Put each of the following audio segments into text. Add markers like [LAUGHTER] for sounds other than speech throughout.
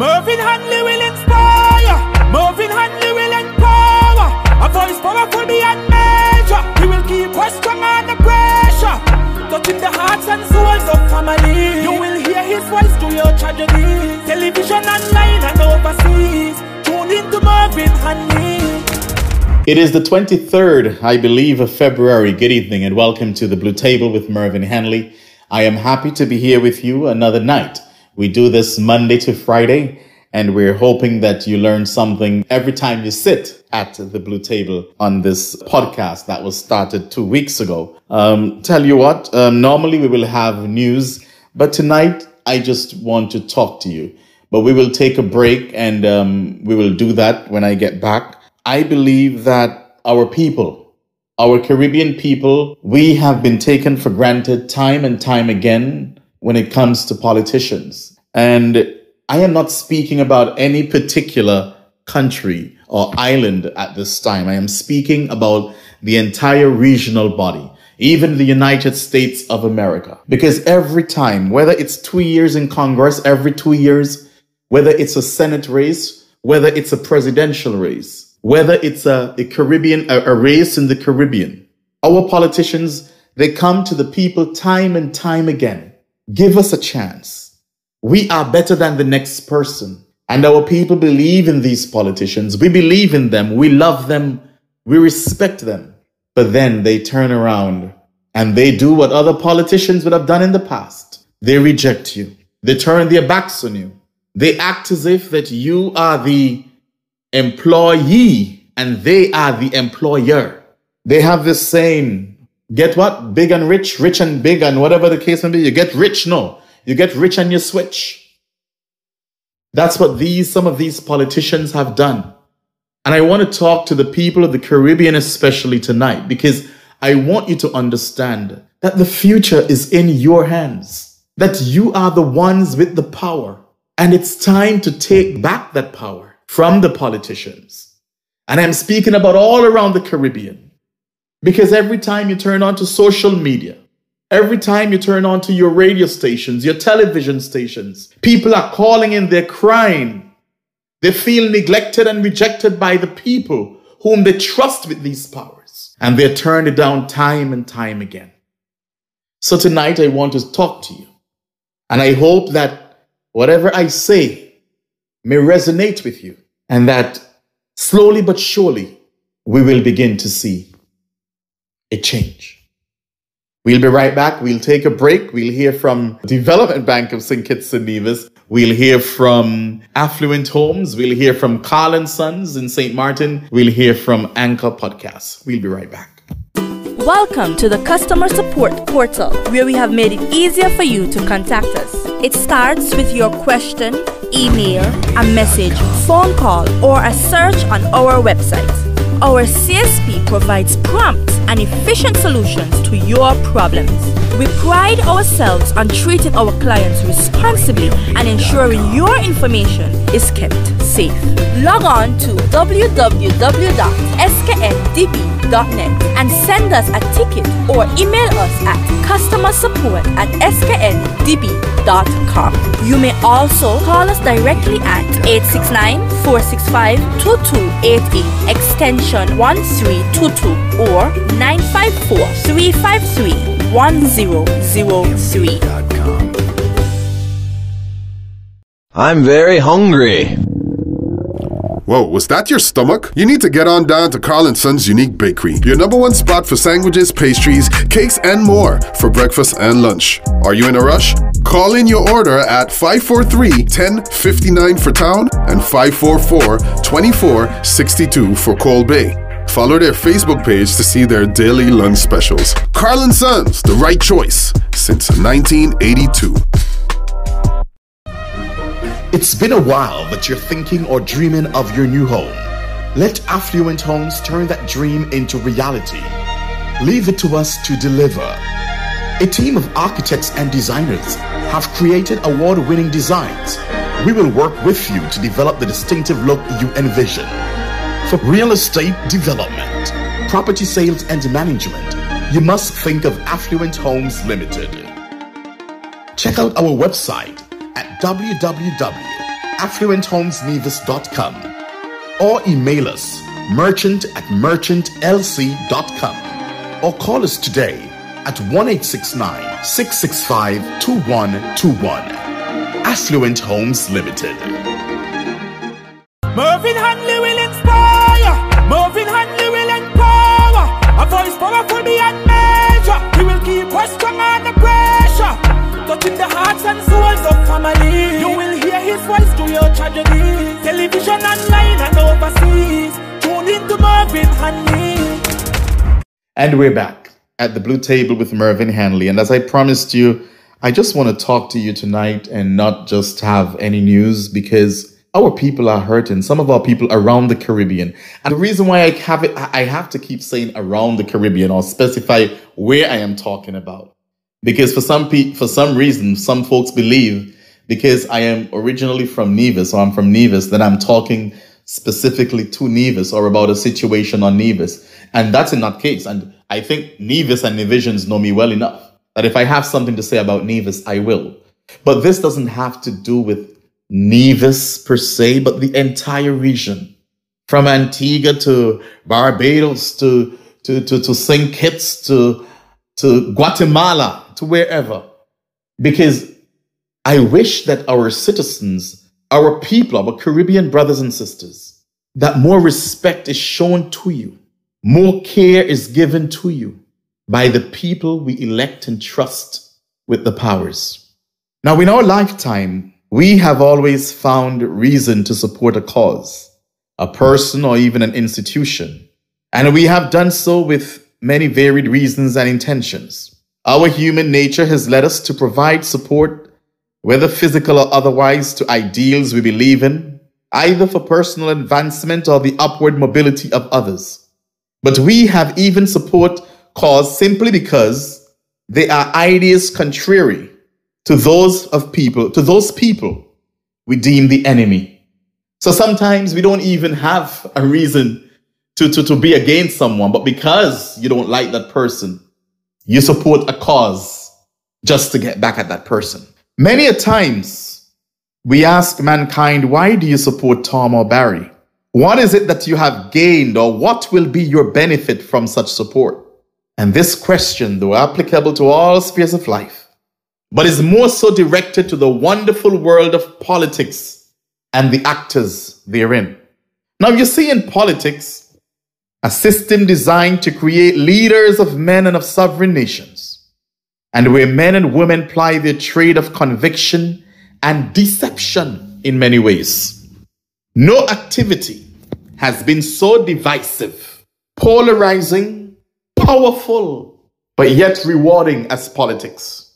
Mervin Hanley will inspire. Mervin Hanley will empower. A voice powerful beyond measure. He will keep us strong under pressure. Touching the hearts and souls of family. You will hear his voice through your tragedy. Television online and overseas. Tune into Mervin Hanley. It is the 23rd, I believe, of February. Good evening and welcome to the Blue Table with Mervin Hanley. I am happy to be here with you another night. We do this Monday to Friday, and we're hoping that you learn something every time you sit at the Blue Table on this podcast that was started two weeks ago. Um, tell you what, um, normally we will have news, but tonight I just want to talk to you. But we will take a break and um, we will do that when I get back. I believe that our people, our Caribbean people, we have been taken for granted time and time again when it comes to politicians. And I am not speaking about any particular country or island at this time. I am speaking about the entire regional body, even the United States of America. Because every time, whether it's two years in Congress, every two years, whether it's a Senate race, whether it's a presidential race, whether it's a, a Caribbean, a, a race in the Caribbean, our politicians, they come to the people time and time again. Give us a chance. We are better than the next person. And our people believe in these politicians. We believe in them. We love them. We respect them. But then they turn around and they do what other politicians would have done in the past. They reject you. They turn their backs on you. They act as if that you are the employee and they are the employer. They have this saying, get what? Big and rich, rich and big, and whatever the case may be. You get rich, no. You get rich and you switch. That's what these, some of these politicians have done. And I want to talk to the people of the Caribbean, especially tonight, because I want you to understand that the future is in your hands, that you are the ones with the power. And it's time to take back that power from the politicians. And I'm speaking about all around the Caribbean. Because every time you turn on to social media, every time you turn on to your radio stations, your television stations, people are calling in, they're crying. They feel neglected and rejected by the people whom they trust with these powers. And they're turned down time and time again. So tonight I want to talk to you. And I hope that whatever I say may resonate with you and that slowly but surely we will begin to see a change. We'll be right back. We'll take a break. We'll hear from Development Bank of St. Kitts and Nevis. We'll hear from Affluent Homes. We'll hear from Carl and Sons in St. Martin. We'll hear from Anchor Podcasts. We'll be right back. Welcome to the customer support portal where we have made it easier for you to contact us. It starts with your question, email, a message, phone call, or a search on our website. Our CSP provides prompt and efficient solutions to your problems. We pride ourselves on treating our clients responsibly and ensuring your information is kept safe. Log on to www.skndb.net and send us a ticket or email us at customer support at skndb.com. You may also call us directly at 869 465 2288 extension 1322 or 954 353 1003. I'm very hungry. Whoa, was that your stomach? You need to get on down to Carl & Son's Unique Bakery, your number one spot for sandwiches, pastries, cakes, and more for breakfast and lunch. Are you in a rush? Call in your order at 543-1059 for town and 544-2462 for Cole Bay. Follow their Facebook page to see their daily lunch specials. Carl & Sons, the right choice since 1982. It's been a while that you're thinking or dreaming of your new home. Let Affluent Homes turn that dream into reality. Leave it to us to deliver. A team of architects and designers have created award winning designs. We will work with you to develop the distinctive look you envision. For real estate development, property sales, and management, you must think of Affluent Homes Limited. Check out our website at affluenthomesnevis.com or email us merchant at merchantlc.com or call us today at 1869 665 2121. Affluent Homes Limited. Mervin Hanley And we're back at the blue table with Mervin Hanley. And as I promised you, I just want to talk to you tonight and not just have any news because our people are hurting. Some of our people around the Caribbean. And the reason why I have it, I have to keep saying around the Caribbean or specify where I am talking about. Because for some for some reason, some folks believe because I am originally from Nevis or I'm from Nevis that I'm talking specifically to Nevis or about a situation on Nevis. And that's in that case. And I think Nevis and Nevisians know me well enough that if I have something to say about Nevis, I will. But this doesn't have to do with Nevis per se, but the entire region. From Antigua to Barbados to, to, to, to St. Kitts to, to Guatemala to wherever. Because I wish that our citizens, our people, our Caribbean brothers and sisters, that more respect is shown to you, more care is given to you by the people we elect and trust with the powers. Now, in our lifetime, we have always found reason to support a cause, a person, or even an institution. And we have done so with many varied reasons and intentions. Our human nature has led us to provide support, whether physical or otherwise, to ideals we believe in, either for personal advancement or the upward mobility of others. But we have even support cause simply because they are ideas contrary to those of people, to those people we deem the enemy. So sometimes we don't even have a reason to, to, to be against someone, but because you don't like that person, you support a cause just to get back at that person. Many a times we ask mankind, why do you support Tom or Barry? What is it that you have gained or what will be your benefit from such support? And this question, though applicable to all spheres of life, but is more so directed to the wonderful world of politics and the actors therein. Now, you see, in politics, a system designed to create leaders of men and of sovereign nations, and where men and women ply their trade of conviction and deception in many ways. No activity has been so divisive, polarizing, powerful, but yet rewarding as politics.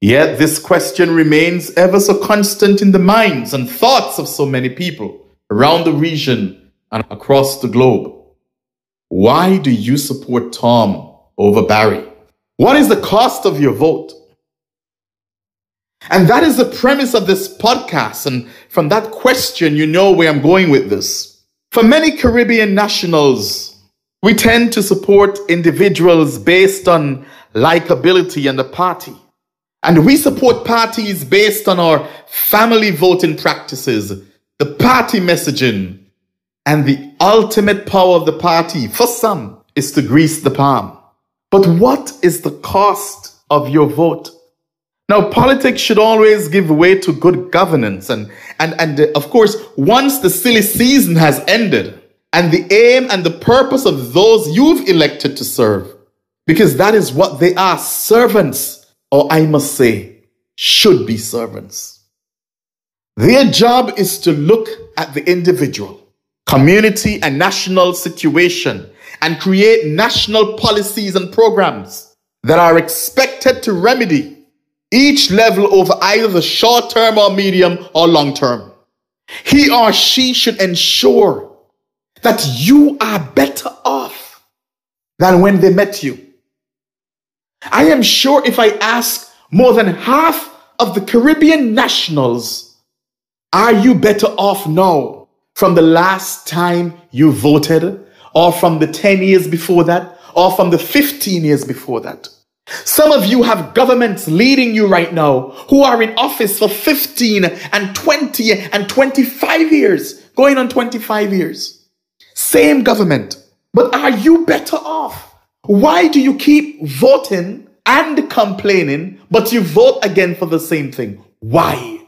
Yet this question remains ever so constant in the minds and thoughts of so many people around the region and across the globe. Why do you support Tom over Barry? What is the cost of your vote? And that is the premise of this podcast. And from that question, you know where I'm going with this. For many Caribbean nationals, we tend to support individuals based on likability and the party. And we support parties based on our family voting practices, the party messaging, and the ultimate power of the party for some is to grease the palm. But what is the cost of your vote? Now, politics should always give way to good governance. And, and, and uh, of course, once the silly season has ended and the aim and the purpose of those you've elected to serve, because that is what they are servants or I must say, should be servants. Their job is to look at the individual, community, and national situation and create national policies and programs that are expected to remedy each level over either the short term or medium or long term. He or she should ensure that you are better off than when they met you. I am sure if I ask more than half of the Caribbean nationals, are you better off now from the last time you voted, or from the 10 years before that, or from the 15 years before that? Some of you have governments leading you right now who are in office for 15 and 20 and 25 years, going on 25 years. Same government. But are you better off? Why do you keep voting and complaining, but you vote again for the same thing? Why?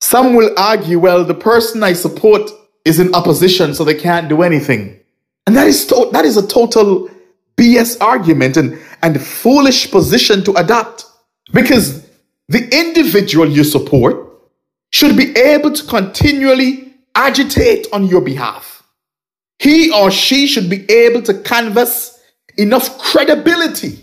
Some will argue, well, the person I support is in opposition, so they can't do anything. And that is, to- that is a total BS argument and, and foolish position to adopt. Because the individual you support should be able to continually agitate on your behalf. He or she should be able to canvass enough credibility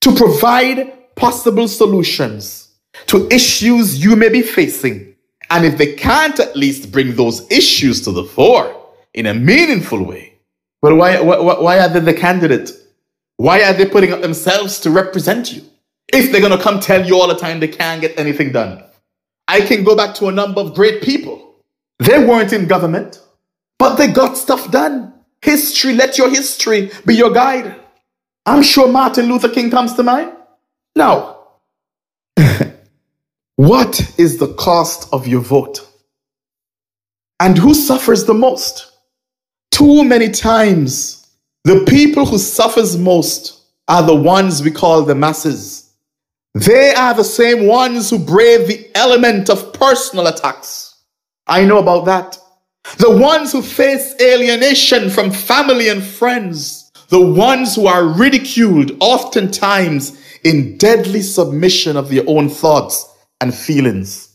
to provide possible solutions to issues you may be facing. And if they can't at least bring those issues to the fore in a meaningful way, well, why, why, why are they the candidate? Why are they putting up themselves to represent you? If they're going to come tell you all the time they can't get anything done. I can go back to a number of great people. They weren't in government, but they got stuff done. History, let your history be your guide. I'm sure Martin Luther King comes to mind. Now, [LAUGHS] what is the cost of your vote? And who suffers the most? Too many times, the people who suffers most are the ones we call the masses. They are the same ones who brave the element of personal attacks. I know about that. The ones who face alienation from family and friends. The ones who are ridiculed, oftentimes in deadly submission of their own thoughts and feelings.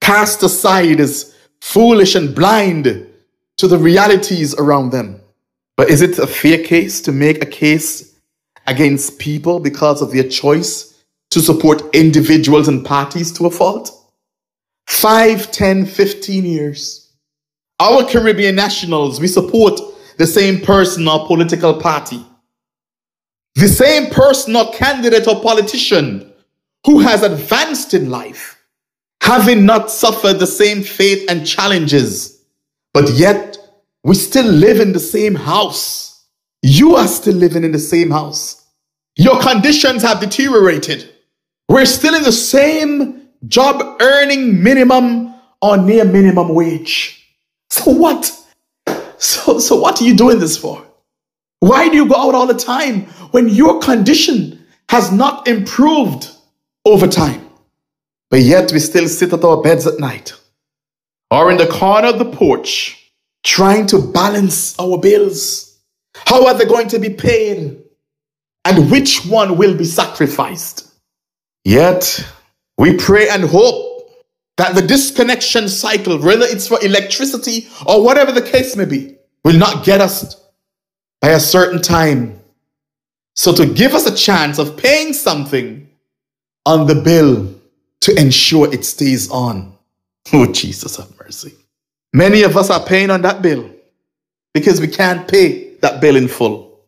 Cast aside as foolish and blind to the realities around them. But is it a fair case to make a case against people because of their choice to support individuals and parties to a fault? Five, ten, fifteen years. Our Caribbean nationals, we support the same person or political party. The same person or candidate or politician who has advanced in life, having not suffered the same fate and challenges but yet, we still live in the same house. You are still living in the same house. Your conditions have deteriorated. We're still in the same job earning minimum or near minimum wage. So what? So, so what are you doing this for? Why do you go out all the time when your condition has not improved over time? But yet we still sit at our beds at night or in the corner of the porch trying to balance our bills. How are they going to be paid? And which one will be sacrificed? Yet, we pray and hope that the disconnection cycle, whether it's for electricity or whatever the case may be, will not get us by a certain time. So, to give us a chance of paying something on the bill to ensure it stays on. Oh, Jesus have mercy. Many of us are paying on that bill because we can't pay that bill in full.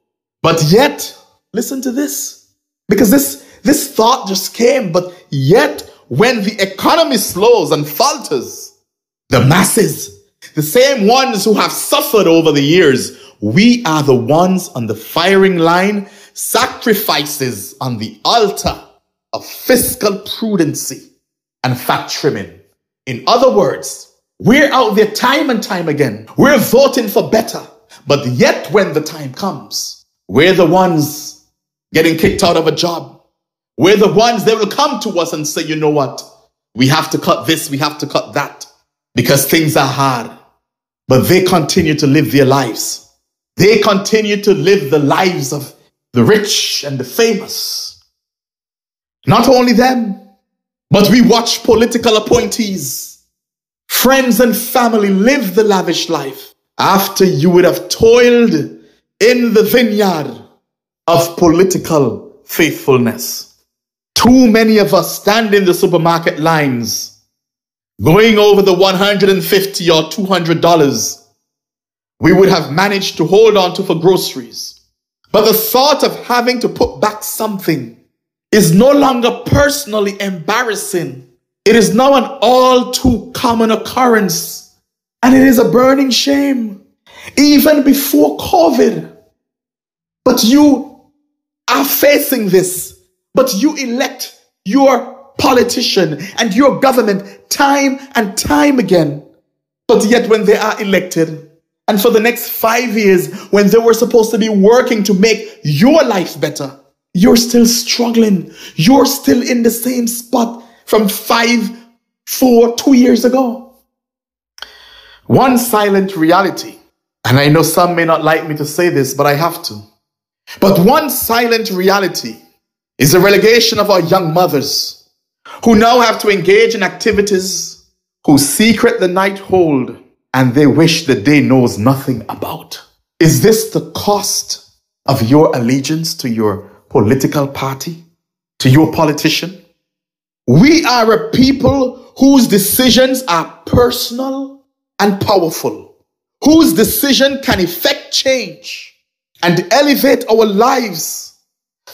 But yet, listen to this, because this, this thought just came, but yet, when the economy slows and falters, the masses, the same ones who have suffered over the years, we are the ones on the firing line, sacrifices on the altar of fiscal prudency and fat trimming. In other words, we're out there time and time again. We're voting for better. But yet, when the time comes, we're the ones getting kicked out of a job. We're the ones that will come to us and say, you know what? We have to cut this, we have to cut that because things are hard. But they continue to live their lives. They continue to live the lives of the rich and the famous. Not only them, but we watch political appointees, friends and family live the lavish life after you would have toiled in the vineyard of political faithfulness. Too many of us stand in the supermarket lines going over the 150 or 200 dollars we would have managed to hold on to for groceries. But the thought of having to put back something is no longer personally embarrassing. It is now an all too common occurrence. And it is a burning shame, even before COVID. But you are facing this But you elect your politician and your government time and time again. But yet, when they are elected, and for the next five years, when they were supposed to be working to make your life better, you're still struggling. You're still in the same spot from five, four, two years ago. One silent reality, and I know some may not like me to say this, but I have to. But one silent reality is the relegation of our young mothers who now have to engage in activities whose secret the night hold and they wish the day knows nothing about. Is this the cost of your allegiance to your political party, to your politician? We are a people whose decisions are personal and powerful, whose decision can effect change and elevate our lives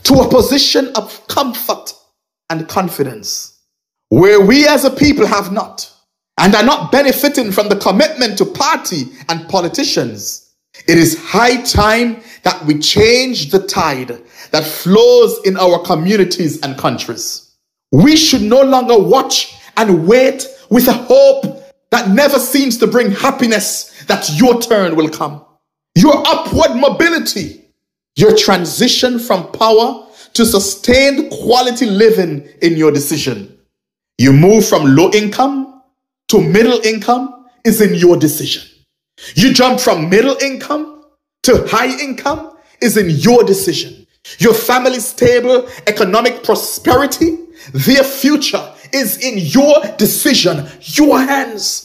to a position of comfort and confidence, where we as a people have not and are not benefiting from the commitment to party and politicians. It is high time that we change the tide that flows in our communities and countries. We should no longer watch and wait with a hope that never seems to bring happiness that your turn will come. Your upward mobility, your transition from power to sustained quality living in your decision. You move from low income to middle income is in your decision. You jump from middle income to high income is in your decision. Your family's stable economic prosperity, their future is in your decision, your hands.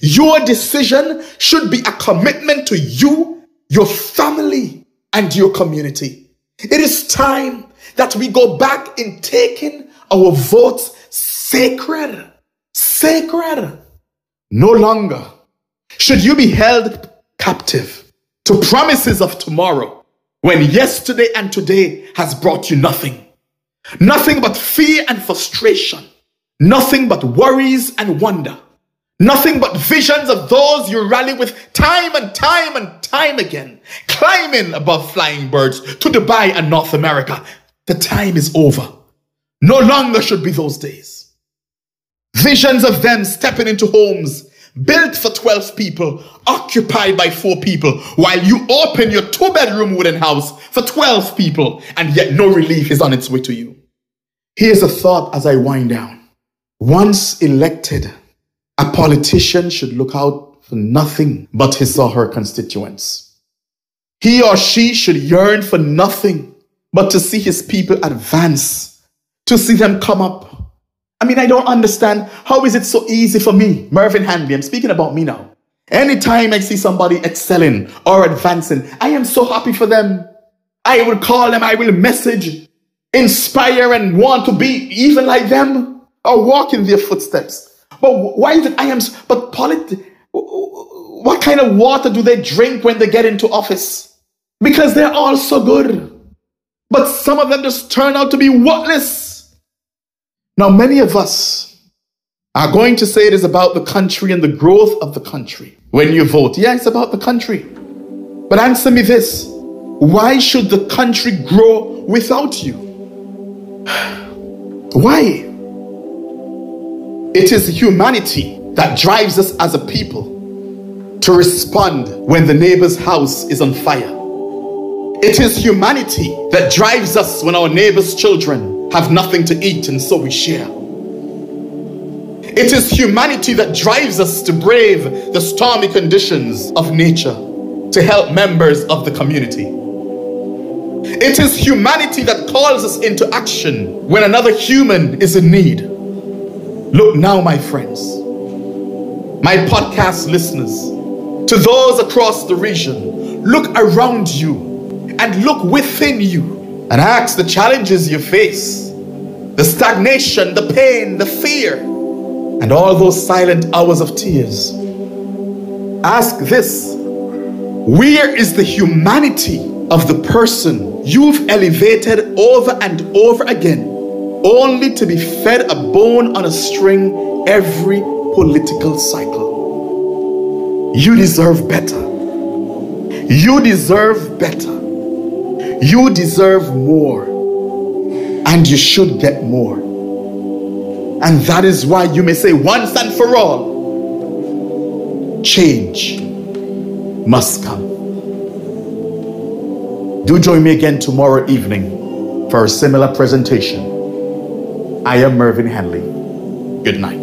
Your decision should be a commitment to you, your family, and your community. It is time that we go back in taking our votes sacred. Sacred. No longer should you be held captive to promises of tomorrow when yesterday and today has brought you nothing. Nothing but fear and frustration. Nothing but worries and wonder. Nothing but visions of those you rally with time and time and time again, climbing above flying birds to Dubai and North America. The time is over. No longer should be those days. Visions of them stepping into homes built for 12 people, occupied by four people, while you open your two bedroom wooden house for 12 people, and yet no relief is on its way to you. Here's a thought as I wind down. Once elected, a politician should look out for nothing but his or her constituents. He or she should yearn for nothing but to see his people advance, to see them come up. I mean, I don't understand how is it so easy for me, Mervin Hanley, I'm speaking about me now. Anytime I see somebody excelling or advancing, I am so happy for them. I will call them, I will message, inspire and want to be even like them or walk in their footsteps. But why is it I am, but polit, what kind of water do they drink when they get into office? Because they're all so good. But some of them just turn out to be worthless. Now, many of us are going to say it is about the country and the growth of the country when you vote. Yeah, it's about the country. But answer me this why should the country grow without you? [SIGHS] Why? It is humanity that drives us as a people to respond when the neighbor's house is on fire. It is humanity that drives us when our neighbor's children have nothing to eat and so we share. It is humanity that drives us to brave the stormy conditions of nature to help members of the community. It is humanity that calls us into action when another human is in need. Look now, my friends, my podcast listeners, to those across the region, look around you and look within you and ask the challenges you face, the stagnation, the pain, the fear, and all those silent hours of tears. Ask this where is the humanity of the person you've elevated over and over again? only to be fed a bone on a string every political cycle. You deserve better. You deserve better. You deserve more. and you should get more. And that is why you may say once and for all, change must come. Do join me again tomorrow evening for a similar presentation. I am Mervin Hanley. Good night.